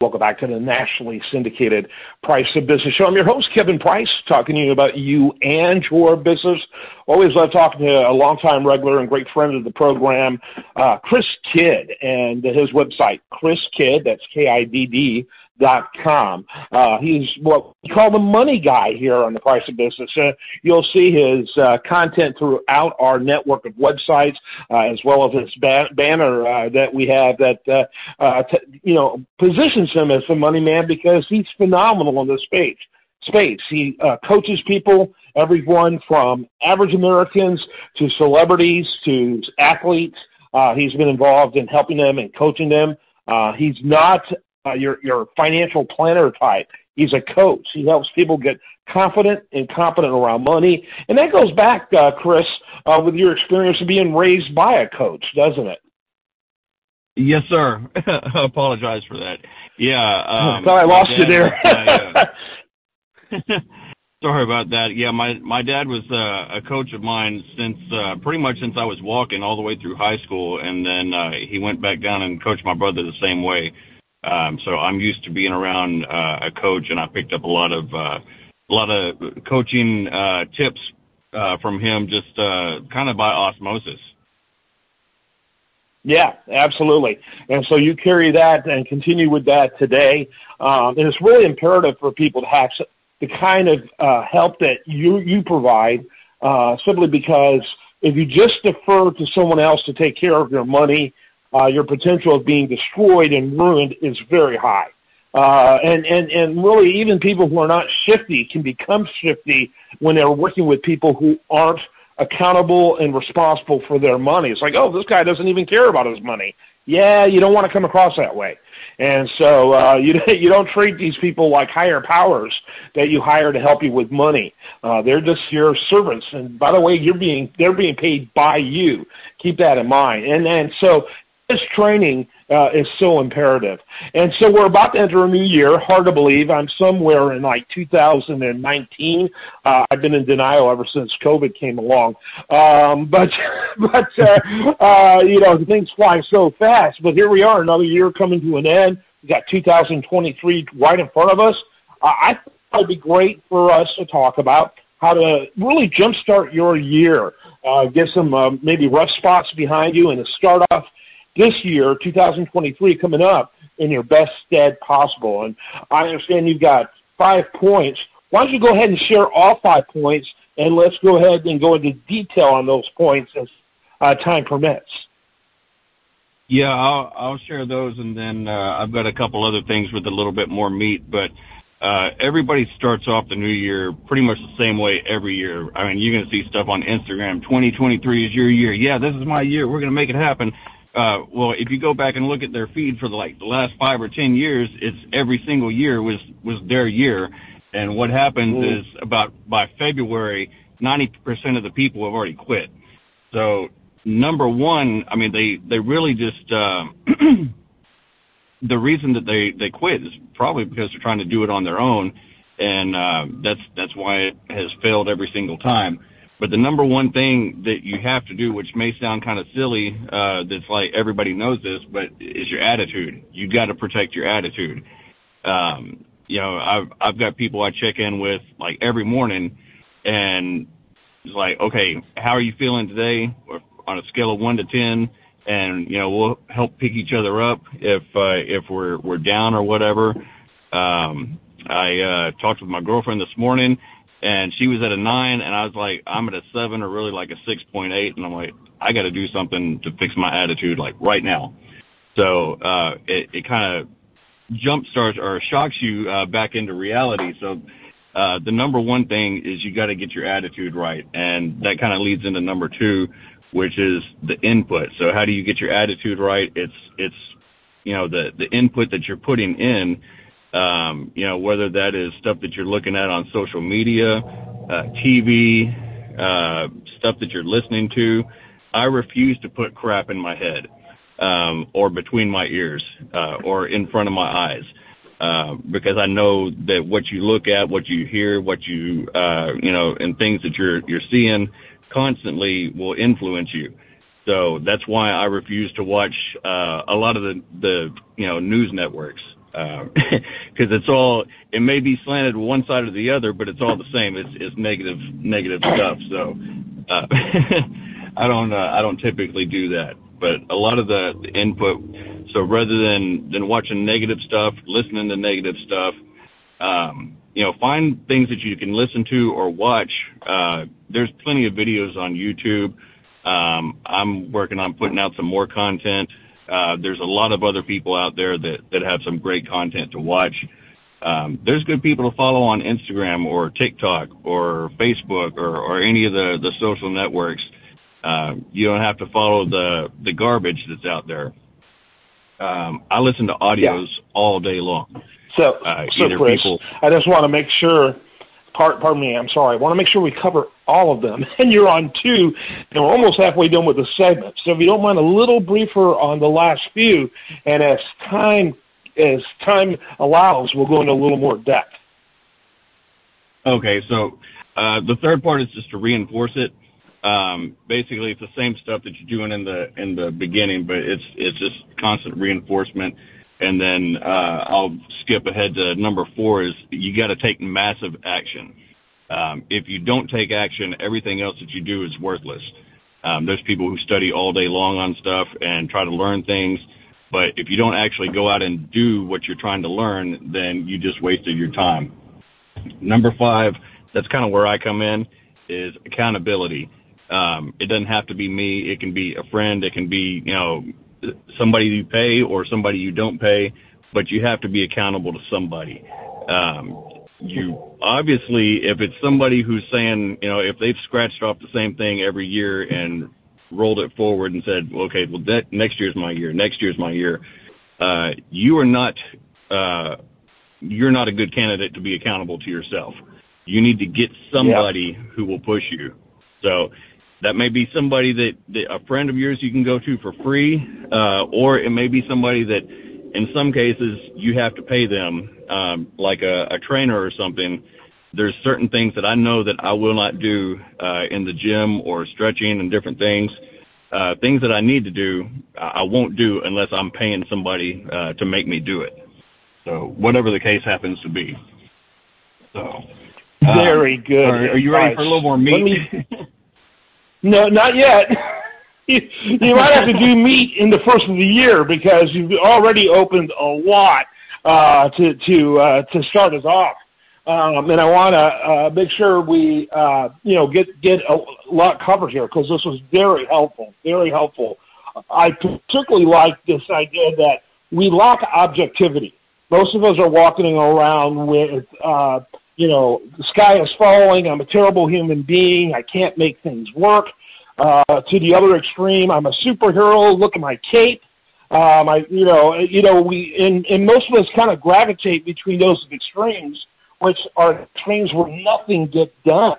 Welcome back to the nationally syndicated Price of Business Show. I'm your host, Kevin Price, talking to you about you and your business. Always love talking to a longtime regular and great friend of the program, uh, Chris Kidd, and his website, Chris Kidd, that's K I D D dot com. Uh, he's what we call the money guy here on the Price of Business. Uh, you'll see his uh, content throughout our network of websites, uh, as well as his ba- banner uh, that we have that uh, t- you know positions him as the money man because he's phenomenal in this space. Space. He uh, coaches people, everyone from average Americans to celebrities to athletes. Uh, he's been involved in helping them and coaching them. Uh, he's not uh, your your financial planner type. He's a coach. He helps people get confident and competent around money, and that goes back, uh, Chris, uh, with your experience of being raised by a coach, doesn't it? Yes, sir. I apologize for that. Yeah. Um, Thought I lost you there. Sorry about that. Yeah, my my dad was uh, a coach of mine since uh, pretty much since I was walking all the way through high school, and then uh, he went back down and coached my brother the same way. Um, so I'm used to being around uh, a coach, and I picked up a lot of uh, a lot of coaching uh, tips uh, from him, just uh, kind of by osmosis. Yeah, absolutely. And so you carry that and continue with that today. Um, and it's really imperative for people to have the kind of uh, help that you you provide, uh, simply because if you just defer to someone else to take care of your money uh, your potential of being destroyed and ruined is very high. Uh, and, and, and really, even people who are not shifty can become shifty when they're working with people who aren't accountable and responsible for their money. It's like, oh, this guy doesn't even care about his money. Yeah, you don't want to come across that way. And so uh, you you don't treat these people like higher powers that you hire to help you with money. Uh, they're just your servants. And by the way, you're being they're being paid by you. Keep that in mind. And and so this training uh, is so imperative. And so we're about to enter a new year. Hard to believe. I'm somewhere in like 2019. Uh, I've been in denial ever since COVID came along. Um, but but uh, uh, you know things fly so fast. But here we are, another year coming to an end. We got 2023 right in front of us. Uh, I thought it'd be great for us to talk about how to really jumpstart your year. Uh, get some uh, maybe rough spots behind you and to start off this year, 2023, coming up in your best stead possible. And I understand you've got five points. Why don't you go ahead and share all five points, and let's go ahead and go into detail on those points as uh, time permits. Yeah, I'll, I'll share those, and then uh, I've got a couple other things with a little bit more meat. But uh, everybody starts off the new year pretty much the same way every year. I mean, you're going to see stuff on Instagram. 2023 is your year. Yeah, this is my year. We're going to make it happen uh, well, if you go back and look at their feed for the, like the last five or ten years, it's every single year was was their year. And what happens mm. is about by February, ninety percent of the people have already quit. So number one, I mean, they they really just uh, the reason that they they quit is probably because they're trying to do it on their own, and uh, that's that's why it has failed every single time. But the number one thing that you have to do, which may sound kind of silly, uh, that's like everybody knows this, but is your attitude. You got to protect your attitude. Um, you know, I've I've got people I check in with like every morning, and it's like, okay, how are you feeling today? Or on a scale of one to ten, and you know, we'll help pick each other up if uh, if we're we're down or whatever. Um, I uh, talked with my girlfriend this morning and she was at a nine, and I was like, I'm at a seven or really like a six point eight, and I'm like, I got to do something to fix my attitude like right now. So uh, it it kind of jump starts or shocks you uh, back into reality. So uh, the number one thing is you got to get your attitude right, and that kind of leads into number two, which is the input. So how do you get your attitude right? It's it's you know the the input that you're putting in um, you know, whether that is stuff that you're looking at on social media, uh, TV, uh, stuff that you're listening to. I refuse to put crap in my head, um, or between my ears, uh, or in front of my eyes. Uh, because I know that what you look at, what you hear, what you, uh, you know, and things that you're, you're seeing constantly will influence you. So that's why I refuse to watch, uh, a lot of the, the, you know, news networks because uh, it's all it may be slanted one side or the other, but it's all the same. It's it's negative negative stuff. So uh, I don't uh, I don't typically do that, but a lot of the, the input. So rather than than watching negative stuff, listening to negative stuff, um, you know, find things that you can listen to or watch. Uh, there's plenty of videos on YouTube. Um, I'm working on putting out some more content. Uh, there's a lot of other people out there that, that have some great content to watch. Um, there's good people to follow on Instagram or TikTok or Facebook or, or any of the, the social networks. Uh, you don't have to follow the, the garbage that's out there. Um, I listen to audios yeah. all day long. So, uh, so Chris, people, I just want to make sure. Part, pardon me. I'm sorry. I want to make sure we cover all of them. And you're on two, and we're almost halfway done with the segment. So if you don't mind, a little briefer on the last few, and as time as time allows, we'll go into a little more depth. Okay, so uh, the third part is just to reinforce it. Um, basically, it's the same stuff that you're doing in the in the beginning, but it's it's just constant reinforcement and then uh, I'll skip ahead to number four is you got to take massive action. Um, if you don't take action, everything else that you do is worthless. Um, there's people who study all day long on stuff and try to learn things, but if you don't actually go out and do what you're trying to learn, then you just wasted your time. Number five, that's kind of where I come in, is accountability. Um, it doesn't have to be me. It can be a friend. It can be, you know, somebody you pay or somebody you don't pay, but you have to be accountable to somebody. Um, you obviously, if it's somebody who's saying, you know, if they've scratched off the same thing every year and rolled it forward and said, okay, well, that next year's my year, next year's my year, uh, you are not, uh, you're not a good candidate to be accountable to yourself. You need to get somebody yeah. who will push you. So that may be somebody that, that a friend of yours you can go to for free, uh, or it may be somebody that, in some cases, you have to pay them, um, like a, a trainer or something. There's certain things that I know that I will not do uh, in the gym or stretching and different things. Uh, things that I need to do, I won't do unless I'm paying somebody uh, to make me do it. So whatever the case happens to be. So. Um, Very good. Are, are you ready for a little more meat? No, not yet. you, might have to do meat in the first of the year because you've already opened a lot uh, to to uh, to start us off. Um, and I want to uh, make sure we, uh, you know, get get a lot covered here because this was very helpful, very helpful. I particularly like this idea that we lack objectivity. Most of us are walking around with, uh, you know, the sky is falling. I'm a terrible human being. I can't make things work. Uh, to the other extreme, I'm a superhero. Look at my cape. Um, I, you know, you know, we and, and most of us kind of gravitate between those extremes, which are extremes where nothing gets done.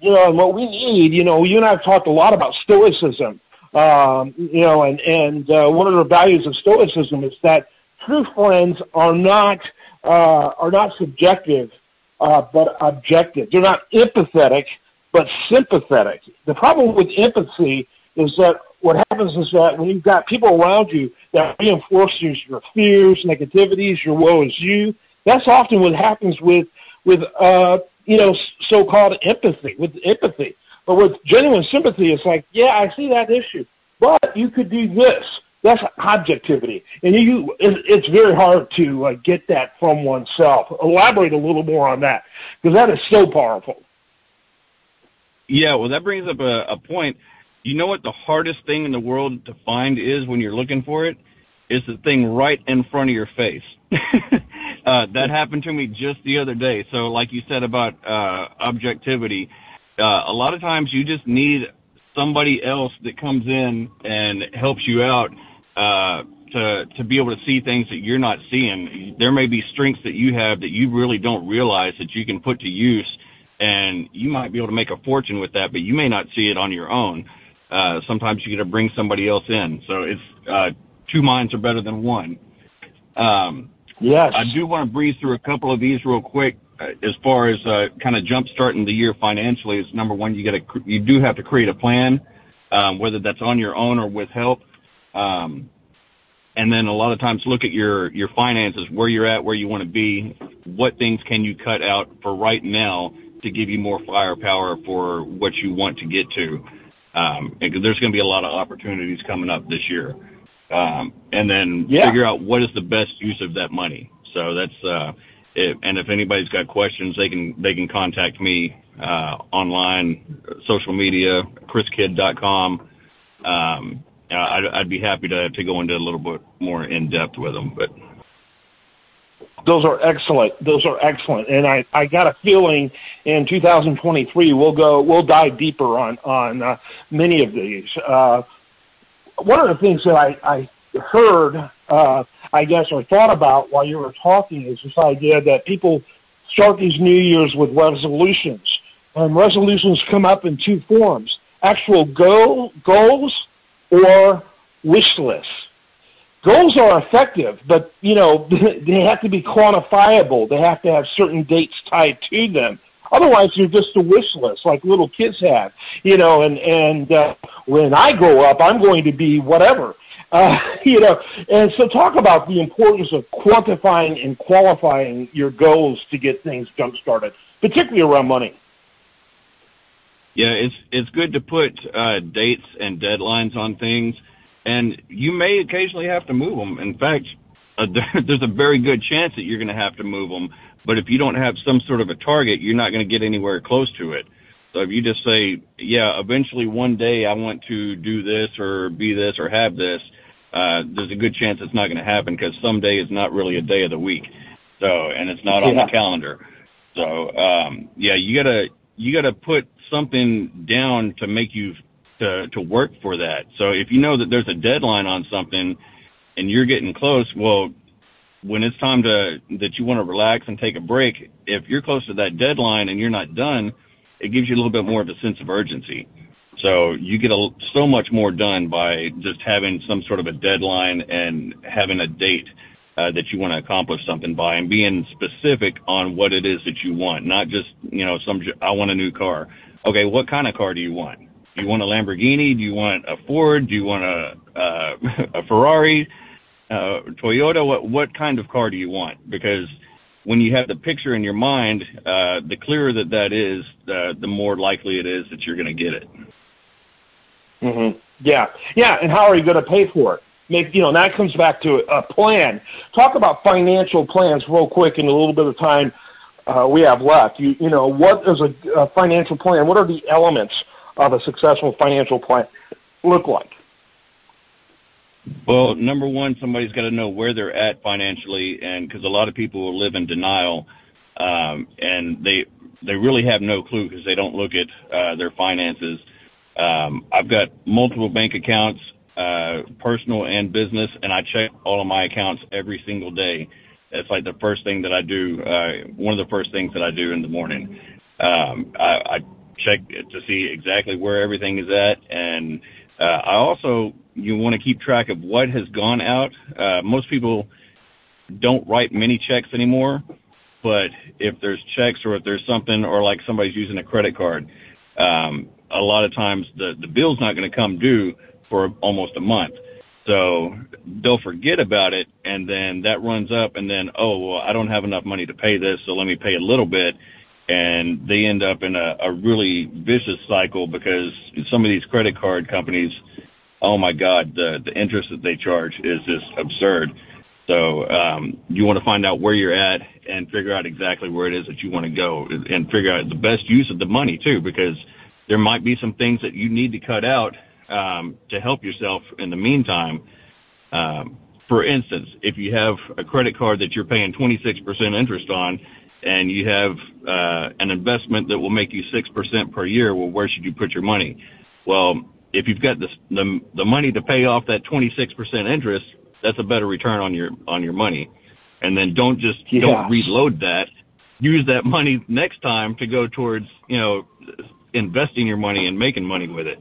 You know, and what we need, you know, you and I have talked a lot about stoicism. Um, you know, and and uh, one of the values of stoicism is that true friends are not uh, are not subjective uh, but objective. They're not empathetic, but sympathetic. The problem with empathy is that what happens is that when you've got people around you that reinforces your fears, negativities, your woe is you, that's often what happens with with uh, you know so-called empathy. With empathy, but with genuine sympathy, it's like, yeah, I see that issue, but you could do this. That's objectivity, and you it's very hard to uh, get that from oneself. Elaborate a little more on that because that is so powerful. Yeah, well, that brings up a, a point. You know what the hardest thing in the world to find is when you're looking for it? Is the thing right in front of your face. uh, that happened to me just the other day. So, like you said about uh, objectivity, uh, a lot of times you just need somebody else that comes in and helps you out uh, to to be able to see things that you're not seeing. There may be strengths that you have that you really don't realize that you can put to use, and you might be able to make a fortune with that, but you may not see it on your own. Uh, sometimes you got to bring somebody else in. So it's uh, two minds are better than one. Um, yes. I do want to breeze through a couple of these real quick. Uh, as far as uh, kind of jump starting the year financially, is number one, you got to you do have to create a plan, um, whether that's on your own or with help. Um, and then a lot of times look at your your finances, where you're at, where you want to be, what things can you cut out for right now to give you more firepower for what you want to get to. Um, and there's going to be a lot of opportunities coming up this year. Um, and then yeah. figure out what is the best use of that money. So that's uh, it, and if anybody's got questions, they can they can contact me uh, online, social media, chriskidd.com. Um, I'd, I'd be happy to to go into a little bit more in depth with them, but. Those are excellent. Those are excellent, and I, I got a feeling in 2023 we'll go we'll dive deeper on on uh, many of these. Uh, one of the things that I, I heard, uh, I guess, or thought about while you were talking is this idea that people start these New Year's with resolutions, and resolutions come up in two forms: actual goal goals or wish lists goals are effective, but you know they have to be quantifiable. They have to have certain dates tied to them. Otherwise, you're just a wish list like little kids have, you know. And and uh, when I grow up, I'm going to be whatever, uh, you know. And so, talk about the importance of quantifying and qualifying your goals to get things jump started, particularly around money. Yeah, it's it's good to put uh, dates and deadlines on things and you may occasionally have to move them. In fact, uh, there's a very good chance that you're going to have to move them. But if you don't have some sort of a target, you're not going to get anywhere close to it. So if you just say, yeah, eventually one day I want to do this or be this or have this, uh, there's a good chance it's not going to happen because someday is not really a day of the week. So, and it's not on yeah. the calendar. So, um, yeah, you gotta, you gotta put something down to make you to to work for that. So if you know that there's a deadline on something and you're getting close, well, when it's time to that you want to relax and take a break, if you're close to that deadline and you're not done, it gives you a little bit more of a sense of urgency. So you get a, so much more done by just having some sort of a deadline and having a date uh, that you want to accomplish something by, and being specific on what it is that you want, not just you know some. I want a new car. Okay, what kind of car do you want? You want a Lamborghini? Do you want a Ford? Do you want a uh, a Ferrari, uh, Toyota? What what kind of car do you want? Because when you have the picture in your mind, uh, the clearer that that is, the the more likely it is that you're going to get it. Mm-hmm. Yeah, yeah. And how are you going to pay for it? Make you know that comes back to a plan. Talk about financial plans real quick in a little bit of time uh, we have left. You you know what is a, a financial plan? What are the elements of a successful financial plan look like? Well, number one, somebody's got to know where they're at financially, and because a lot of people will live in denial, um, and they they really have no clue because they don't look at uh, their finances. Um, I've got multiple bank accounts, uh, personal and business, and I check all of my accounts every single day. It's like the first thing that I do. Uh, one of the first things that I do in the morning. Um, I, I check to see exactly where everything is at. And uh, I also you want to keep track of what has gone out. Uh, most people don't write many checks anymore, but if there's checks or if there's something or like somebody's using a credit card, um, a lot of times the the bill's not going to come due for almost a month. So they'll forget about it, and then that runs up, and then oh well, I don't have enough money to pay this, so let me pay a little bit, and they end up in a, a really vicious cycle because some of these credit card companies, oh my God, the the interest that they charge is just absurd. So um, you want to find out where you're at and figure out exactly where it is that you want to go, and figure out the best use of the money too, because there might be some things that you need to cut out um, to help yourself in the meantime. Um, for instance, if you have a credit card that you're paying 26% interest on, and you have uh, an investment that will make you six percent per year, well, where should you put your money? Well, if you've got the the, the money to pay off that 26 percent interest, that's a better return on your on your money. And then don't just yeah. don't reload that. Use that money next time to go towards you know investing your money and making money with it.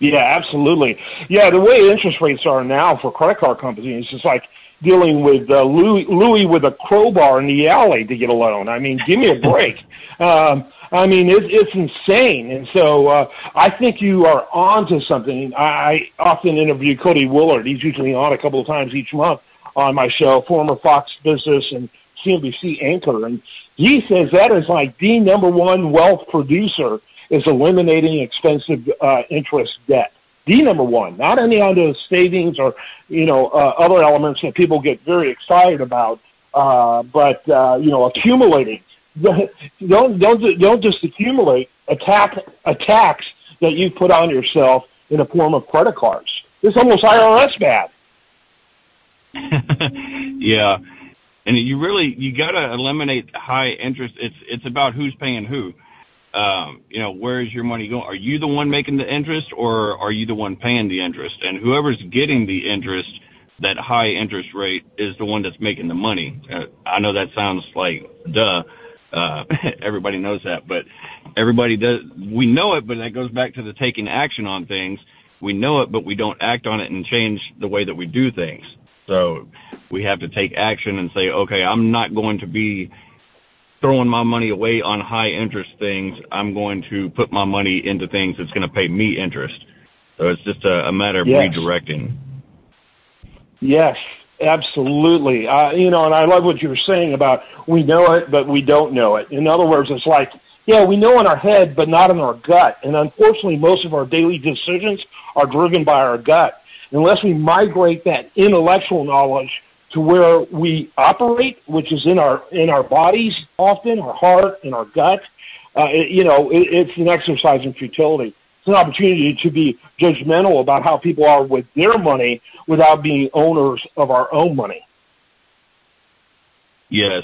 Yeah, absolutely. Yeah, the way interest rates are now for credit card companies, it's just like dealing with uh, Louis, Louis with a crowbar in the alley to get a loan. I mean, give me a break. um, I mean, it's, it's insane. And so uh, I think you are on to something. I, I often interview Cody Willard. He's usually on a couple of times each month on my show, former Fox Business and CNBC anchor. And he says that is like the number one wealth producer is eliminating expensive uh, interest debt. The number one, not any of those savings or you know uh, other elements that people get very excited about, uh, but uh, you know accumulating. don't don't don't just accumulate attack attacks that you put on yourself in the form of credit cards. It's almost IRS bad. yeah, and you really you got to eliminate high interest. It's it's about who's paying who. Um, you know, where is your money going? Are you the one making the interest, or are you the one paying the interest? And whoever's getting the interest, that high interest rate, is the one that's making the money. Uh, I know that sounds like duh. Uh, everybody knows that, but everybody does. We know it, but that goes back to the taking action on things. We know it, but we don't act on it and change the way that we do things. So we have to take action and say, okay, I'm not going to be throwing my money away on high interest things. I'm going to put my money into things that's going to pay me interest. So it's just a, a matter of yes. redirecting. Yes, absolutely. Uh, you know, and I love what you were saying about we know it, but we don't know it. In other words, it's like, yeah, we know in our head, but not in our gut. And unfortunately, most of our daily decisions are driven by our gut unless we migrate that intellectual knowledge to where we operate, which is in our in our bodies often, our heart and our gut, uh, it, you know, it, it's an exercise in futility. It's an opportunity to be judgmental about how people are with their money without being owners of our own money. Yes.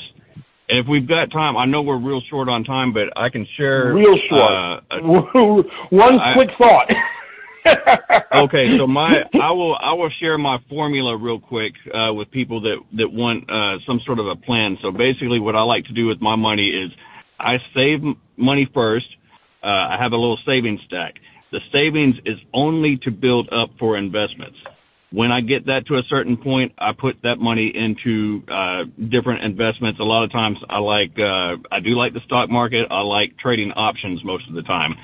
And if we've got time, I know we're real short on time, but I can share. Real short. Uh, One I, quick thought. okay, so my I will I will share my formula real quick uh, with people that that want uh, some sort of a plan. So basically, what I like to do with my money is I save money first. Uh, I have a little savings stack. The savings is only to build up for investments. When I get that to a certain point, I put that money into uh, different investments. A lot of times, I like uh, I do like the stock market. I like trading options most of the time,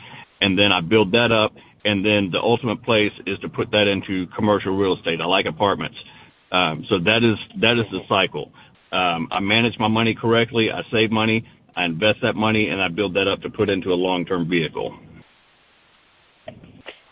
and then I build that up and then the ultimate place is to put that into commercial real estate. I like apartments. Um, so that is that is the cycle. Um, I manage my money correctly. I save money. I invest that money, and I build that up to put into a long-term vehicle.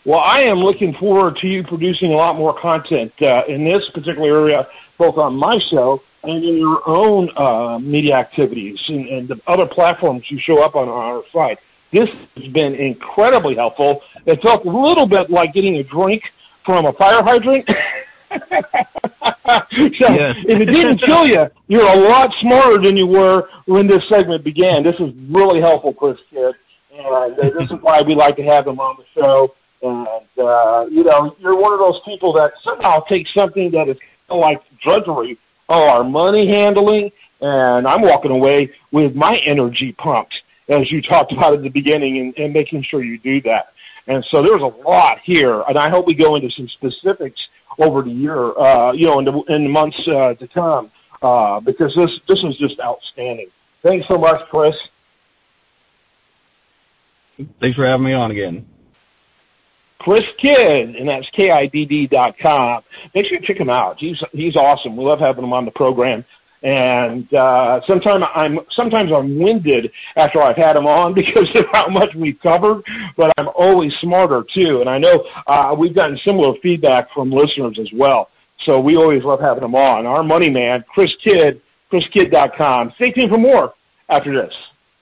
Well, I am looking forward to you producing a lot more content uh, in this particular area, both on my show and in your own uh, media activities and, and the other platforms you show up on our site. This has been incredibly helpful. It felt a little bit like getting a drink from a fire hydrant. so yes. if it didn't kill you, you're a lot smarter than you were when this segment began. This is really helpful, Chris Kidd, and uh, this is why we like to have him on the show. And uh, you know, you're one of those people that somehow takes something that is kind of like drudgery, oh, our money handling, and I'm walking away with my energy pumped as you talked about at the beginning, and, and making sure you do that. And so there's a lot here, and I hope we go into some specifics over the year, uh, you know, in the, in the months uh, to come, uh, because this this is just outstanding. Thanks so much, Chris. Thanks for having me on again. Chris Kidd, and that's K-I-D-D dot com. Make sure you check him out. He's he's awesome. We love having him on the program and uh, sometimes I'm sometimes I'm winded after I've had them on because of how much we've covered. But I'm always smarter too, and I know uh, we've gotten similar feedback from listeners as well. So we always love having them on. Our money man, Chris Kidd, ChrisKidd.com. Stay tuned for more after this.